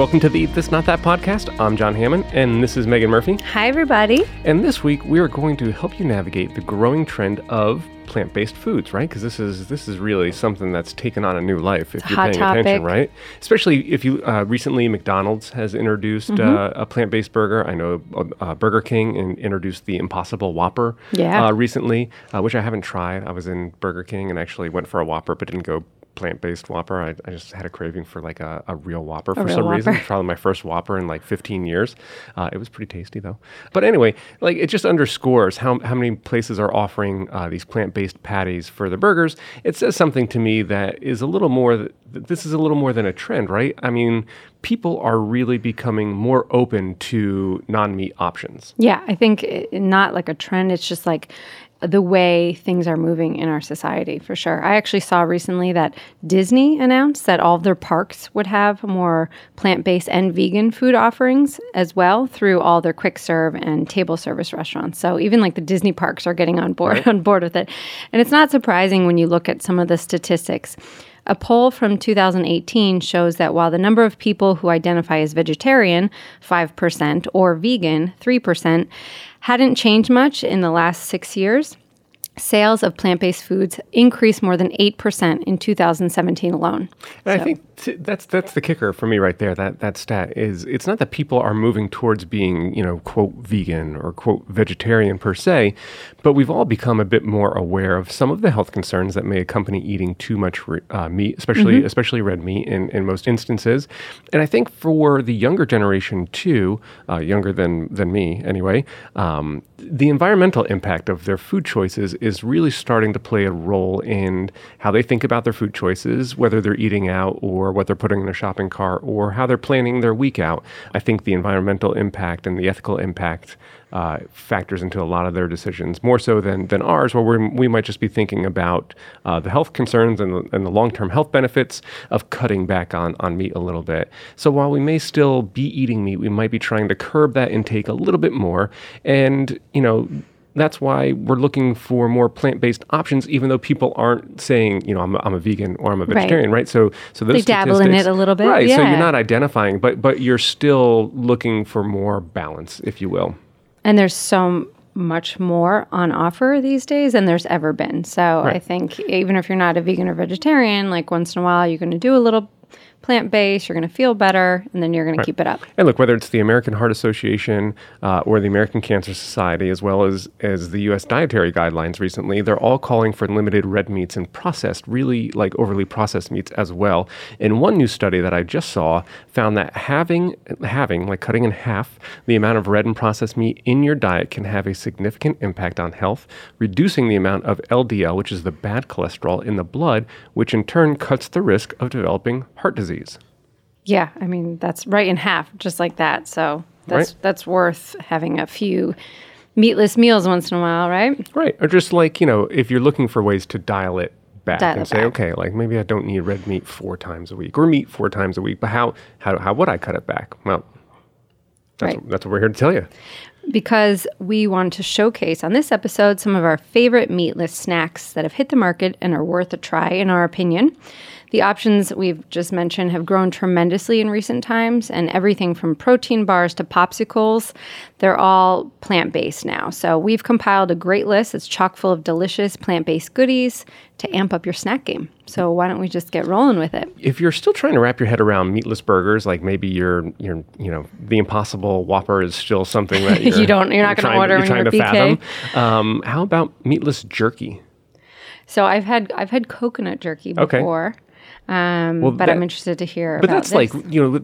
Welcome to the Eat This Not That podcast. I'm John Hammond, and this is Megan Murphy. Hi, everybody. And this week we are going to help you navigate the growing trend of plant-based foods, right? Because this is this is really something that's taken on a new life if you're hot paying topic. attention, right? Especially if you uh, recently McDonald's has introduced Mm-hmm. uh, a plant-based burger. I know uh, Burger King in, introduced the Impossible Whopper Yeah. uh, recently, uh, which I haven't tried. I was in Burger King and actually went for a Whopper, but didn't go plant-based Whopper. I, I just had a craving for like a, a real Whopper for real some reason. Probably my first Whopper in like 15 years. Uh, it was pretty tasty though. But anyway, like it just underscores how, how many places are offering uh, these plant-based patties for the burgers. It says something to me that is a little more. th- This is a little more than a trend, right? I mean, people are really becoming more open to non-meat options. Yeah, I think it, not like a trend. It's just like the way things are moving in our society for sure. I actually saw recently that Disney announced that all of their parks would have more plant based and vegan food offerings as well through all their quick serve and table service restaurants. So even like the Disney parks are getting on board on board with it. And it's not surprising when you look at some of the statistics. A poll from 2018 shows that while the number of people who identify as vegetarian, 5%, or vegan, 3%, hadn't changed much in the last six years, sales of plant based foods increased more than 8% in 2017 alone. And I think t- that's that's the kicker for me right there. That that stat is it's not that people are moving towards being you know quote vegan or quote vegetarian per se, but we've all become a bit more aware of some of the health concerns that may accompany eating too much re- uh, meat, especially especially red meat in, in most instances. And I think for the younger generation too, uh, younger than than me anyway, um, the environmental impact of their food choices is really starting to play a role in how they think about their food choices, whether they're eating out or what they're putting in their shopping cart or how they're planning their week out. I think the environmental impact and the ethical impact uh, factors into a lot of their decisions, more so than, than ours, where we might just be thinking about uh, the health concerns and the, and the long term health benefits of cutting back on, on meat a little bit. So while we may still be eating meat, we might be trying to curb that intake a little bit more. And, you know, that's why we're looking for more plant-based options, even though people aren't saying, you know, I'm a, I'm a vegan or I'm a vegetarian, right? So, so those They dabble in it a little bit, right? So you're not identifying, but but you're still looking for more balance, if you will. And there's so much more on offer these days than there's ever been. So I think even if you're not a vegan or vegetarian, like once in a while, you're going to do a little plant based, you're going to feel better, and then you're going to keep it up. And look, whether it's the American Heart Association uh, or the American Cancer Society, as well as as the U.S. dietary guidelines recently, they're all calling for limited red meats and processed, really like overly processed meats as well. And one new study that I just saw found that having having like cutting in half the amount of red and processed meat in your diet can have a significant impact on health, reducing the amount of LDL, which is the bad cholesterol in the blood, which in turn cuts the risk of developing heart disease. Yeah, I mean that's right in half, just like that. So that's Right. that's worth having a few meatless meals once in a while, right? Right. Or just like, you know, if you're looking for ways to dial it back Dial and it say, back. okay, like maybe I don't need red meat four times a week or meat four times a week, but how how, how would I cut it back? Well, that's, Right. that's what we're here to tell you. Because we want to showcase on this episode some of our favorite meatless snacks that have hit the market and are worth a try, in our opinion. The options we've just mentioned have grown tremendously in recent times, and everything from protein bars to popsicles, they're all plant based now. So we've compiled a great list that's chock full of delicious plant based goodies to amp up your snack game. So why don't we just get rolling with it? If you're still trying to wrap your head around meatless burgers, like maybe you're you're you know the Impossible Whopper is still something that you're, You don't- you're not gonna order you're trying you're to BK. fathom. Um, how about meatless jerky? So I've had I've had coconut jerky Okay. Um, Well, but that- I'm interested to hear But about that's this. like you know,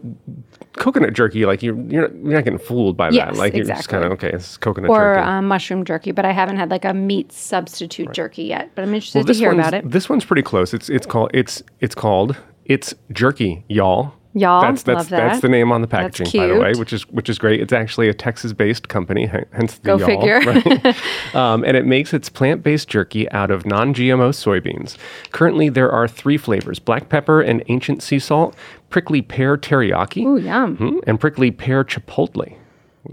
coconut jerky. Like you're you're not, you're not getting fooled by that. Yes, Like you're just kind of okay. It's coconut or jerky. um, mushroom jerky, but I haven't had like a meat substitute jerky yet. But I'm interested to hear about it. This one's pretty close. It's it's called it's it's called it's jerky, y'all. Y'all, That's that's love that. that's the name on the packaging, by the way, which is which is great. It's actually a Texas-based company, hence the Go y'all, figure. right? um, and it makes its plant-based jerky out of non-GMO soybeans. Currently, there are three flavors: black pepper and ancient sea salt, prickly pear teriyaki, Ooh, yum! mhm, and prickly pear chipotle.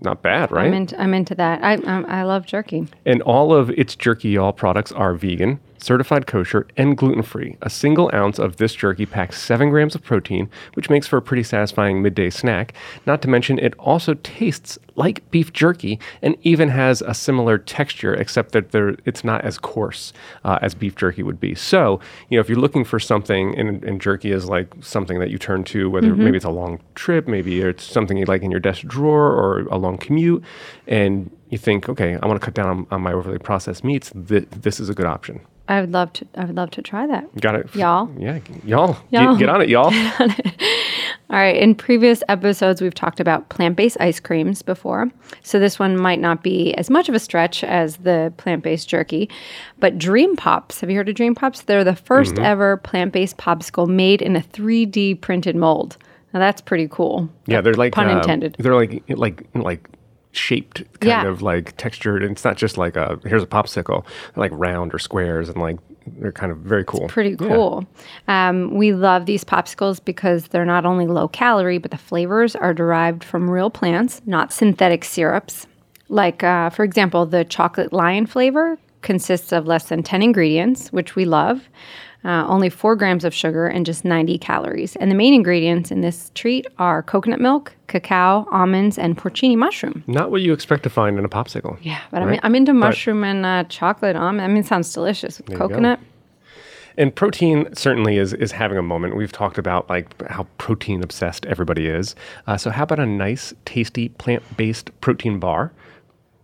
Not bad, right? I'm into I'm into that. I um, I love jerky. And all of its Jerky Y'all products are vegan, certified kosher, and gluten free. A single ounce of this jerky packs 7 grams of protein, which makes for a pretty satisfying midday snack. Not to mention, it also tastes like beef jerky and even has a similar texture, except that there, it's not as coarse uh, as beef jerky would be. So, you know, if you're looking for something, and, and jerky is like something that you turn to, whether maybe it's a long trip, maybe it's something you like in your desk drawer or a long commute, and you think, okay, I want to cut down on, on my overly processed meats, th- this is a good option. I would love to. I would love to try that. Got it? Y'all. Yeah, y'all. Y'all. Get, get on it, y'all. All right. In previous episodes, we've talked about plant based ice creams before. So this one might not be as much of a stretch as the plant based jerky. But Dream Pops, have you heard of Dream Pops? They're the 1st ever plant based popsicle made in a 3D printed mold. Now that's pretty cool. Yeah, they're like Pun uh, intended. They're like like like shaped, kind Yeah. of like textured. And it's not just like a here's a popsicle, like round or squares, and like they're kind of very cool. Pretty Yeah. cool. Um, we love these popsicles because they're not only low calorie, but the flavors are derived from real plants, not synthetic syrups. Like, uh, for example, the chocolate lion flavor consists of less than 10 ingredients, which we love, uh, only four grams of sugar, and just 90 calories. And the main ingredients in this treat are coconut milk, cacao, almonds, and porcini mushroom. Not what you expect to find in a popsicle. Yeah, but I'm, I'm into mushroom and uh, chocolate almond. I mean, it sounds delicious with coconut. And protein certainly is is having a moment. We've talked about like how protein obsessed everybody is. Uh, so how about a nice, tasty plant based protein bar?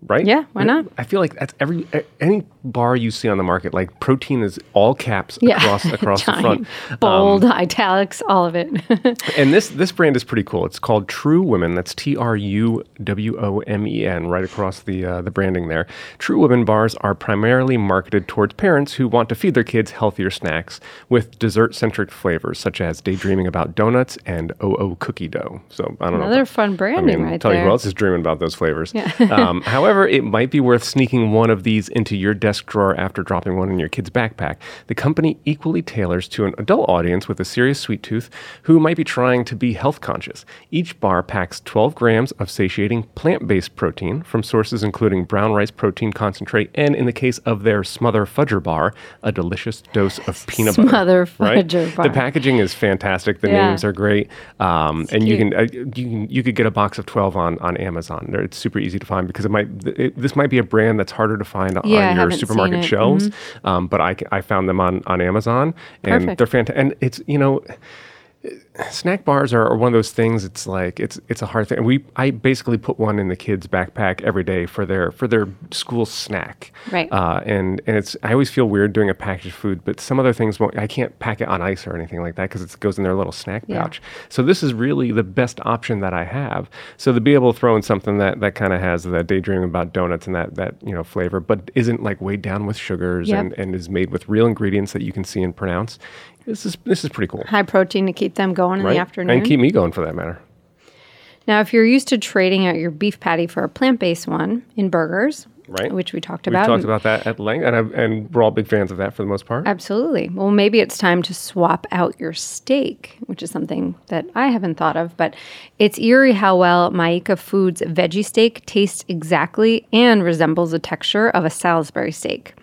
Right? Yeah, why not? I feel like that's every any bar you see on the market. Like protein is all caps Yeah. across across the front. Giant, bold, italics, all of it. And this this brand is pretty cool. It's called TruWomen. That's T R U W O M E N, right across the uh, the branding there. TruWomen bars are primarily marketed towards parents who want to feed their kids healthier snacks with dessert centric flavors such as daydreaming about donuts and OO cookie dough. So I don't know. Another fun I branding mean, right tell you there. who else is dreaming about those flavors. um, however, it might be worth sneaking one of these into your desk drawer after dropping one in your kid's backpack. The company equally tailors to an adult audience with a serious sweet tooth who might be trying to be health conscious. Each bar packs 12 grams of satiating plant based protein from sources including brown rice protein concentrate, and in the case of their Smother Fudger bar, a delicious dose of peanut butter. Smother right? Fudger bar. The packaging is fantastic. The Yeah. names are great, um, and you can uh, you can you could get a box of twelve on on Amazon. It's super easy to find because it might it, this might be a brand that's harder to find Yeah, I on your supermarket it. Mm-hmm. shelves. Um, but I found them on on Amazon, and Perfect. they're fantastic. And it's you know snack bars are, one of those things it's like it's it's a hard thing we i basically put one in the kids backpack every day for their for their school snack Right. uh, and and it's i always feel weird doing a packaged food but some other things won't i can't pack it on ice or anything like that because it goes in their little snack Yeah. pouch so this is really the best option that i have so to be able to throw in something that that kind of has that daydream about donuts and that that you know flavor but isn't like weighed down with sugars Yep. and and is made with real ingredients that you can see and pronounce this is this is pretty cool High protein to keep them going in the afternoon. And keep me going for that matter. now, if you're used to trading out your beef patty for a plant based one in burgers, Right. which we talked about. About. talked about that at length, and, I've, and we're all big fans of that for the most part. Absolutely. Well, maybe it's time to swap out your steak, which is something that I haven't thought of, but it's eerie how well Maika Foods veggie steak tastes exactly and resembles the texture of a Salisbury steak.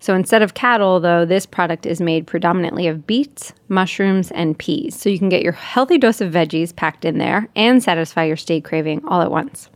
So instead of cattle, though, this product is made predominantly of beets, mushrooms, and peas. So you can get your healthy dose of veggies packed in there and satisfy your steak craving all at once.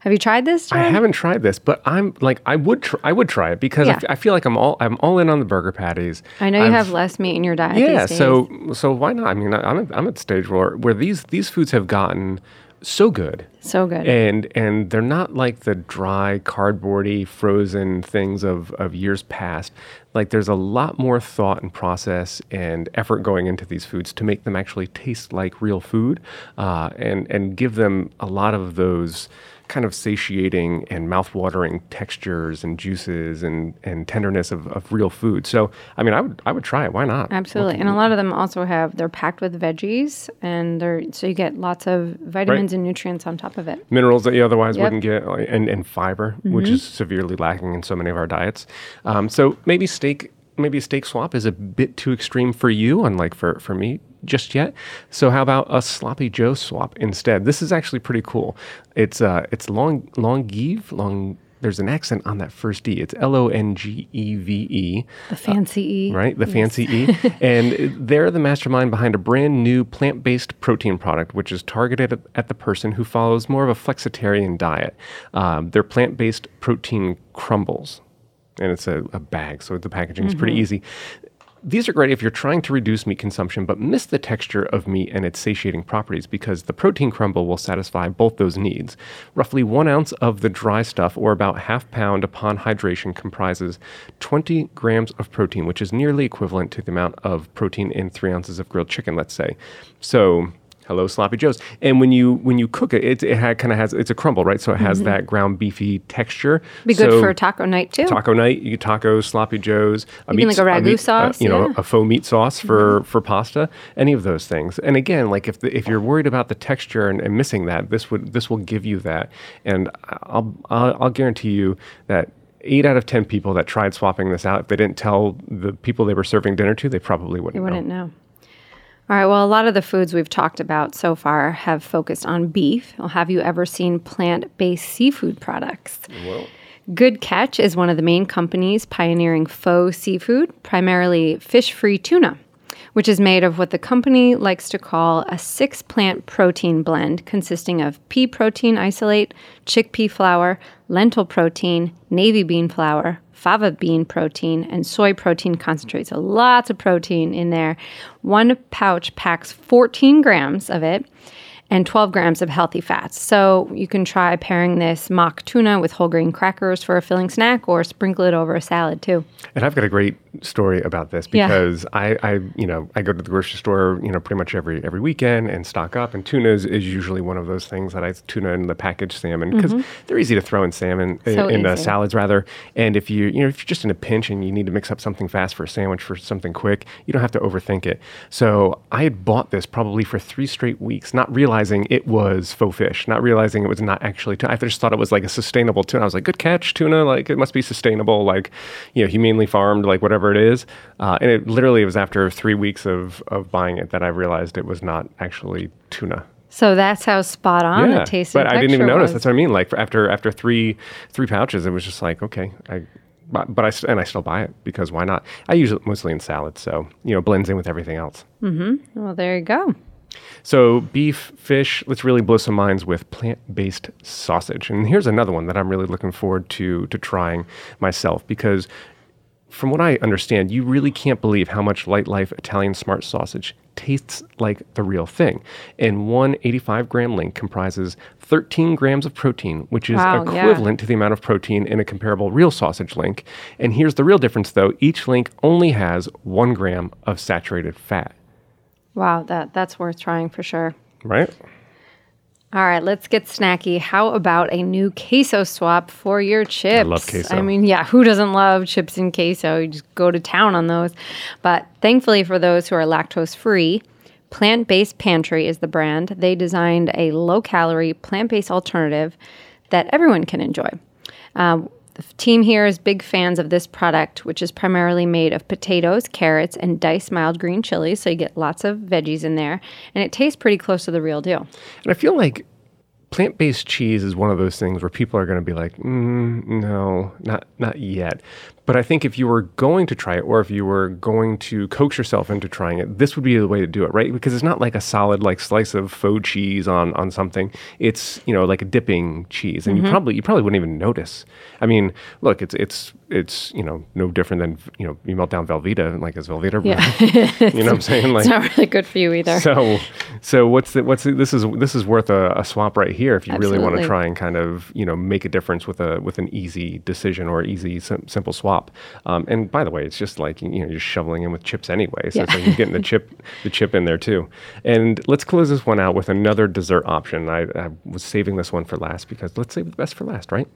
Have you tried this? I haven't tried this, but I'm like I would tr- I would try it because I Yeah. f- I feel like I'm all I'm all in on the burger patties. I know you I've- have less meat in your diet. yeah. these days. So so why not? I mean, I- I'm at, I'm at stage where where these these foods have gotten so good so good. and and they're not like the dry cardboardy frozen things of of years past like there's a lot more thought and process and effort going into these foods to make them actually taste like real food uh, and and give them a lot of those kind of satiating and mouth-watering textures and juices and and tenderness of, of real food so i mean i would i would try it why not Absolutely. And a lot of them also have they're packed with veggies and they're so you get lots of vitamins and nutrients on top of it. minerals that you otherwise Yep. wouldn't get, and, and fiber, which Mm-hmm. is severely lacking in so many of our diets. Um, so maybe steak, maybe a steak swap is a bit too extreme for you, unlike for, for me just yet. So how about a sloppy Joe swap instead? This is actually pretty cool. It's uh, it's long longive, long there's an accent on that first E. It's L O N G E V E. The fancy E. Right, the fancy E. And they're the mastermind behind a brand new plant based protein product, which is targeted at, the person who follows more of a flexitarian diet. Um, they're plant based protein crumbles. And it's a, a bag, so the packaging is pretty mm-hmm. easy. These are great if you're trying to reduce meat consumption but miss the texture of meat and its satiating properties because the protein crumble will satisfy both those needs. Roughly one ounce of the dry stuff, or about half pound upon hydration, comprises 20 grams of protein, which is nearly equivalent to the amount of protein in three ounces of grilled chicken, let's say. So, hello sloppy joes and when you when you cook it it, it kind of has it's a crumble right so it has that ground beefy texture Mm-hmm. Be good So- for taco night too. taco night, you get tacos, sloppy joes, a Even like a ragu meat- sauce, you know, yeah. Mm-hmm. a faux meat sauce for for pasta, any of those things. And again, like if the, if you're worried about the texture and, and missing that, this would this will give you that. And I'll I'll, I'll guarantee you that. Eight out of ten people that tried swapping this out, if they didn't tell the people they were serving dinner to, they probably wouldn't. You wouldn't know. All right. Well, a lot of the foods we've talked about so far have focused on beef. Well, have you ever seen plant based seafood products? Well, Good Catch is one of the main companies pioneering faux seafood, primarily fish free tuna, which is made of what the company likes to call a six plant protein blend consisting of pea protein isolate, chickpea flour, lentil protein, navy bean flour, fava bean protein, and soy protein concentrate. So lots of protein in there. One pouch packs 14 grams of it and 12 grams of healthy fats. So you can try pairing this mock tuna with whole grain crackers for a filling snack or sprinkle it over a salad too. And I've got a great story about this Yeah. because I, I, you know, I go to the grocery store, you know, pretty much every every weekend and stock up. And tuna is, is usually one of those things that I tuna in the packaged salmon because they're easy to throw in salmon Mm-hmm. So in, in uh, salads rather. And if you, you know, if you're just in a pinch and you need to mix up something fast for a sandwich for something quick, you don't have to overthink it. So I had bought this probably for three straight weeks, not realizing it was faux fish, not realizing it was not actually tuna. I just thought it was like a sustainable tuna. I was like, good catch, tuna. Like it must be sustainable, like you know, humanely farmed, like whatever it is. Uh, and it literally was after three weeks of of buying it that I realized it was not actually tuna. So that's how spot on the taste but I didn't even notice. was. That's what I mean. Like for after after three three pouches, it was just like okay, I. But, but I and I still buy it because why not? I use it mostly in salads, so you know blends in with everything else. Mm-hmm. Well, there you go. So beef, fish. Let's really blow some minds with plant-based sausage. And here's another one that I'm really looking forward to to trying myself because, from what I understand, you really can't believe how much Lightlife Italian Smart Sausage tastes like the real thing. And one 85 gram link comprises 13 grams of protein, which is Wow, yeah. equivalent to the amount of protein in a comparable real sausage link. And here's the real difference, though: each link only has one gram of saturated fat. Wow, that that's worth trying for sure. Right? All right, let's get snacky. How about a new queso swap for your chips? I love queso. I mean, yeah, who doesn't love chips and queso? You just go to town on those. But thankfully, for those who are lactose free, Plant Based Pantry is the brand. They designed a low calorie, plant based alternative that everyone can enjoy. Um, the team here is big fans of this product, which is primarily made of potatoes, carrots, and diced mild green chilies. So you get lots of veggies in there, and it tastes pretty close to the real deal. And I feel like plant based cheese is one of those things where people are going to be like, mm, no, not not yet. But I think if you were going to try it, or if you were going to coax yourself into trying it, this would be the way to do it, right? Because it's not like a solid like slice of faux cheese on on something. It's you know like a dipping cheese, and you mm-hmm. probably you probably wouldn't even notice. I mean, look, it's it's it's you know no different than you know you melt down Velveeta, and like is Velveeta, Yeah. you know what I'm saying? Like It's not really good for you either. so, so what's the, what's the, this is this is worth a, a swap right here if you really want to try and kind of you know make a difference with a with an easy decision or easy sim- simple swap. Um, and by the way, it's just like you know you're shoveling in with chips anyway, so it's like you're getting the chip the chip in there too. And let's close this one out with another dessert option. I, I was saving this one for last because let's save the best for last, right?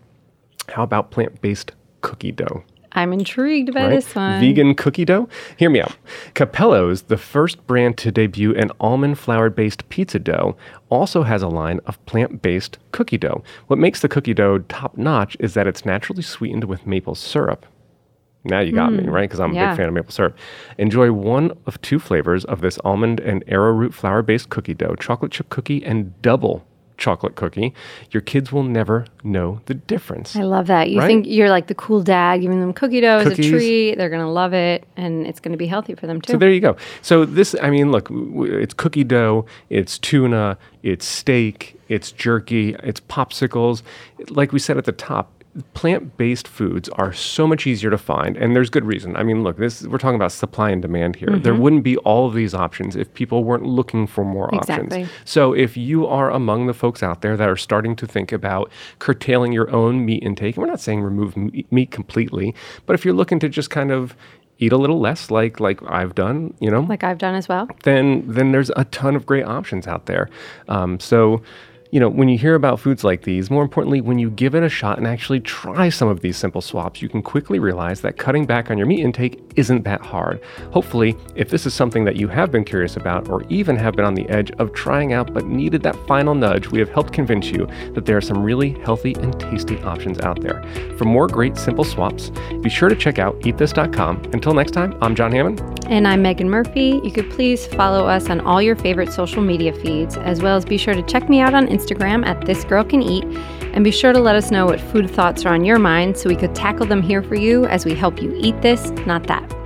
How about plant based cookie dough? I'm intrigued by right? this one. Vegan cookie dough. Hear me out. Cappello's, the first brand to debut an almond flour based pizza dough, also has a line of plant based cookie dough. What makes the cookie dough top notch is that it's naturally sweetened with maple syrup. Now you got me, mm. right? Because I'm a yeah. big fan of maple syrup. Enjoy one of two flavors of this almond and arrowroot flour based cookie dough chocolate chip cookie and double chocolate cookie, your kids will never know the difference. I love that. You Right? think you're like the cool dad giving them cookie dough as a treat. They're going to love it and it's going to be healthy for them too. So there you go. So this, I mean, look, it's cookie dough, it's tuna, it's steak, it's jerky, it's popsicles. Like we said at the top, plant-based foods are so much easier to find, and there's good reason. I mean, look, this we're talking about supply and demand here. There wouldn't be all of these options if people weren't looking for more Exactly. options. So if you are among the folks out there that are starting to think about curtailing your own meat intake, and we're not saying remove meat meat completely, but if you're looking to just kind of eat a little less like like I've done, you know, like I've done as well. then then there's a ton of great options out there. Um, so, you know, when you hear about foods like these, more importantly, when you give it a shot and actually try some of these simple swaps, you can quickly realize that cutting back on your meat intake isn't that hard. Hopefully, if this is something that you have been curious about or even have been on the edge of trying out but needed that final nudge, we have helped convince you that there are some really healthy and tasty options out there. For more great simple swaps, be sure to check out eatthis.com. Until next time, I'm John Hammond. And I'm Megan Murphy. You could please follow us on all your favorite social media feeds, as well as be sure to check me out on Instagram at This Girl Can Eat. And be sure to let us know what food thoughts are on your mind so we could tackle them here for you as we help you eat this, not that.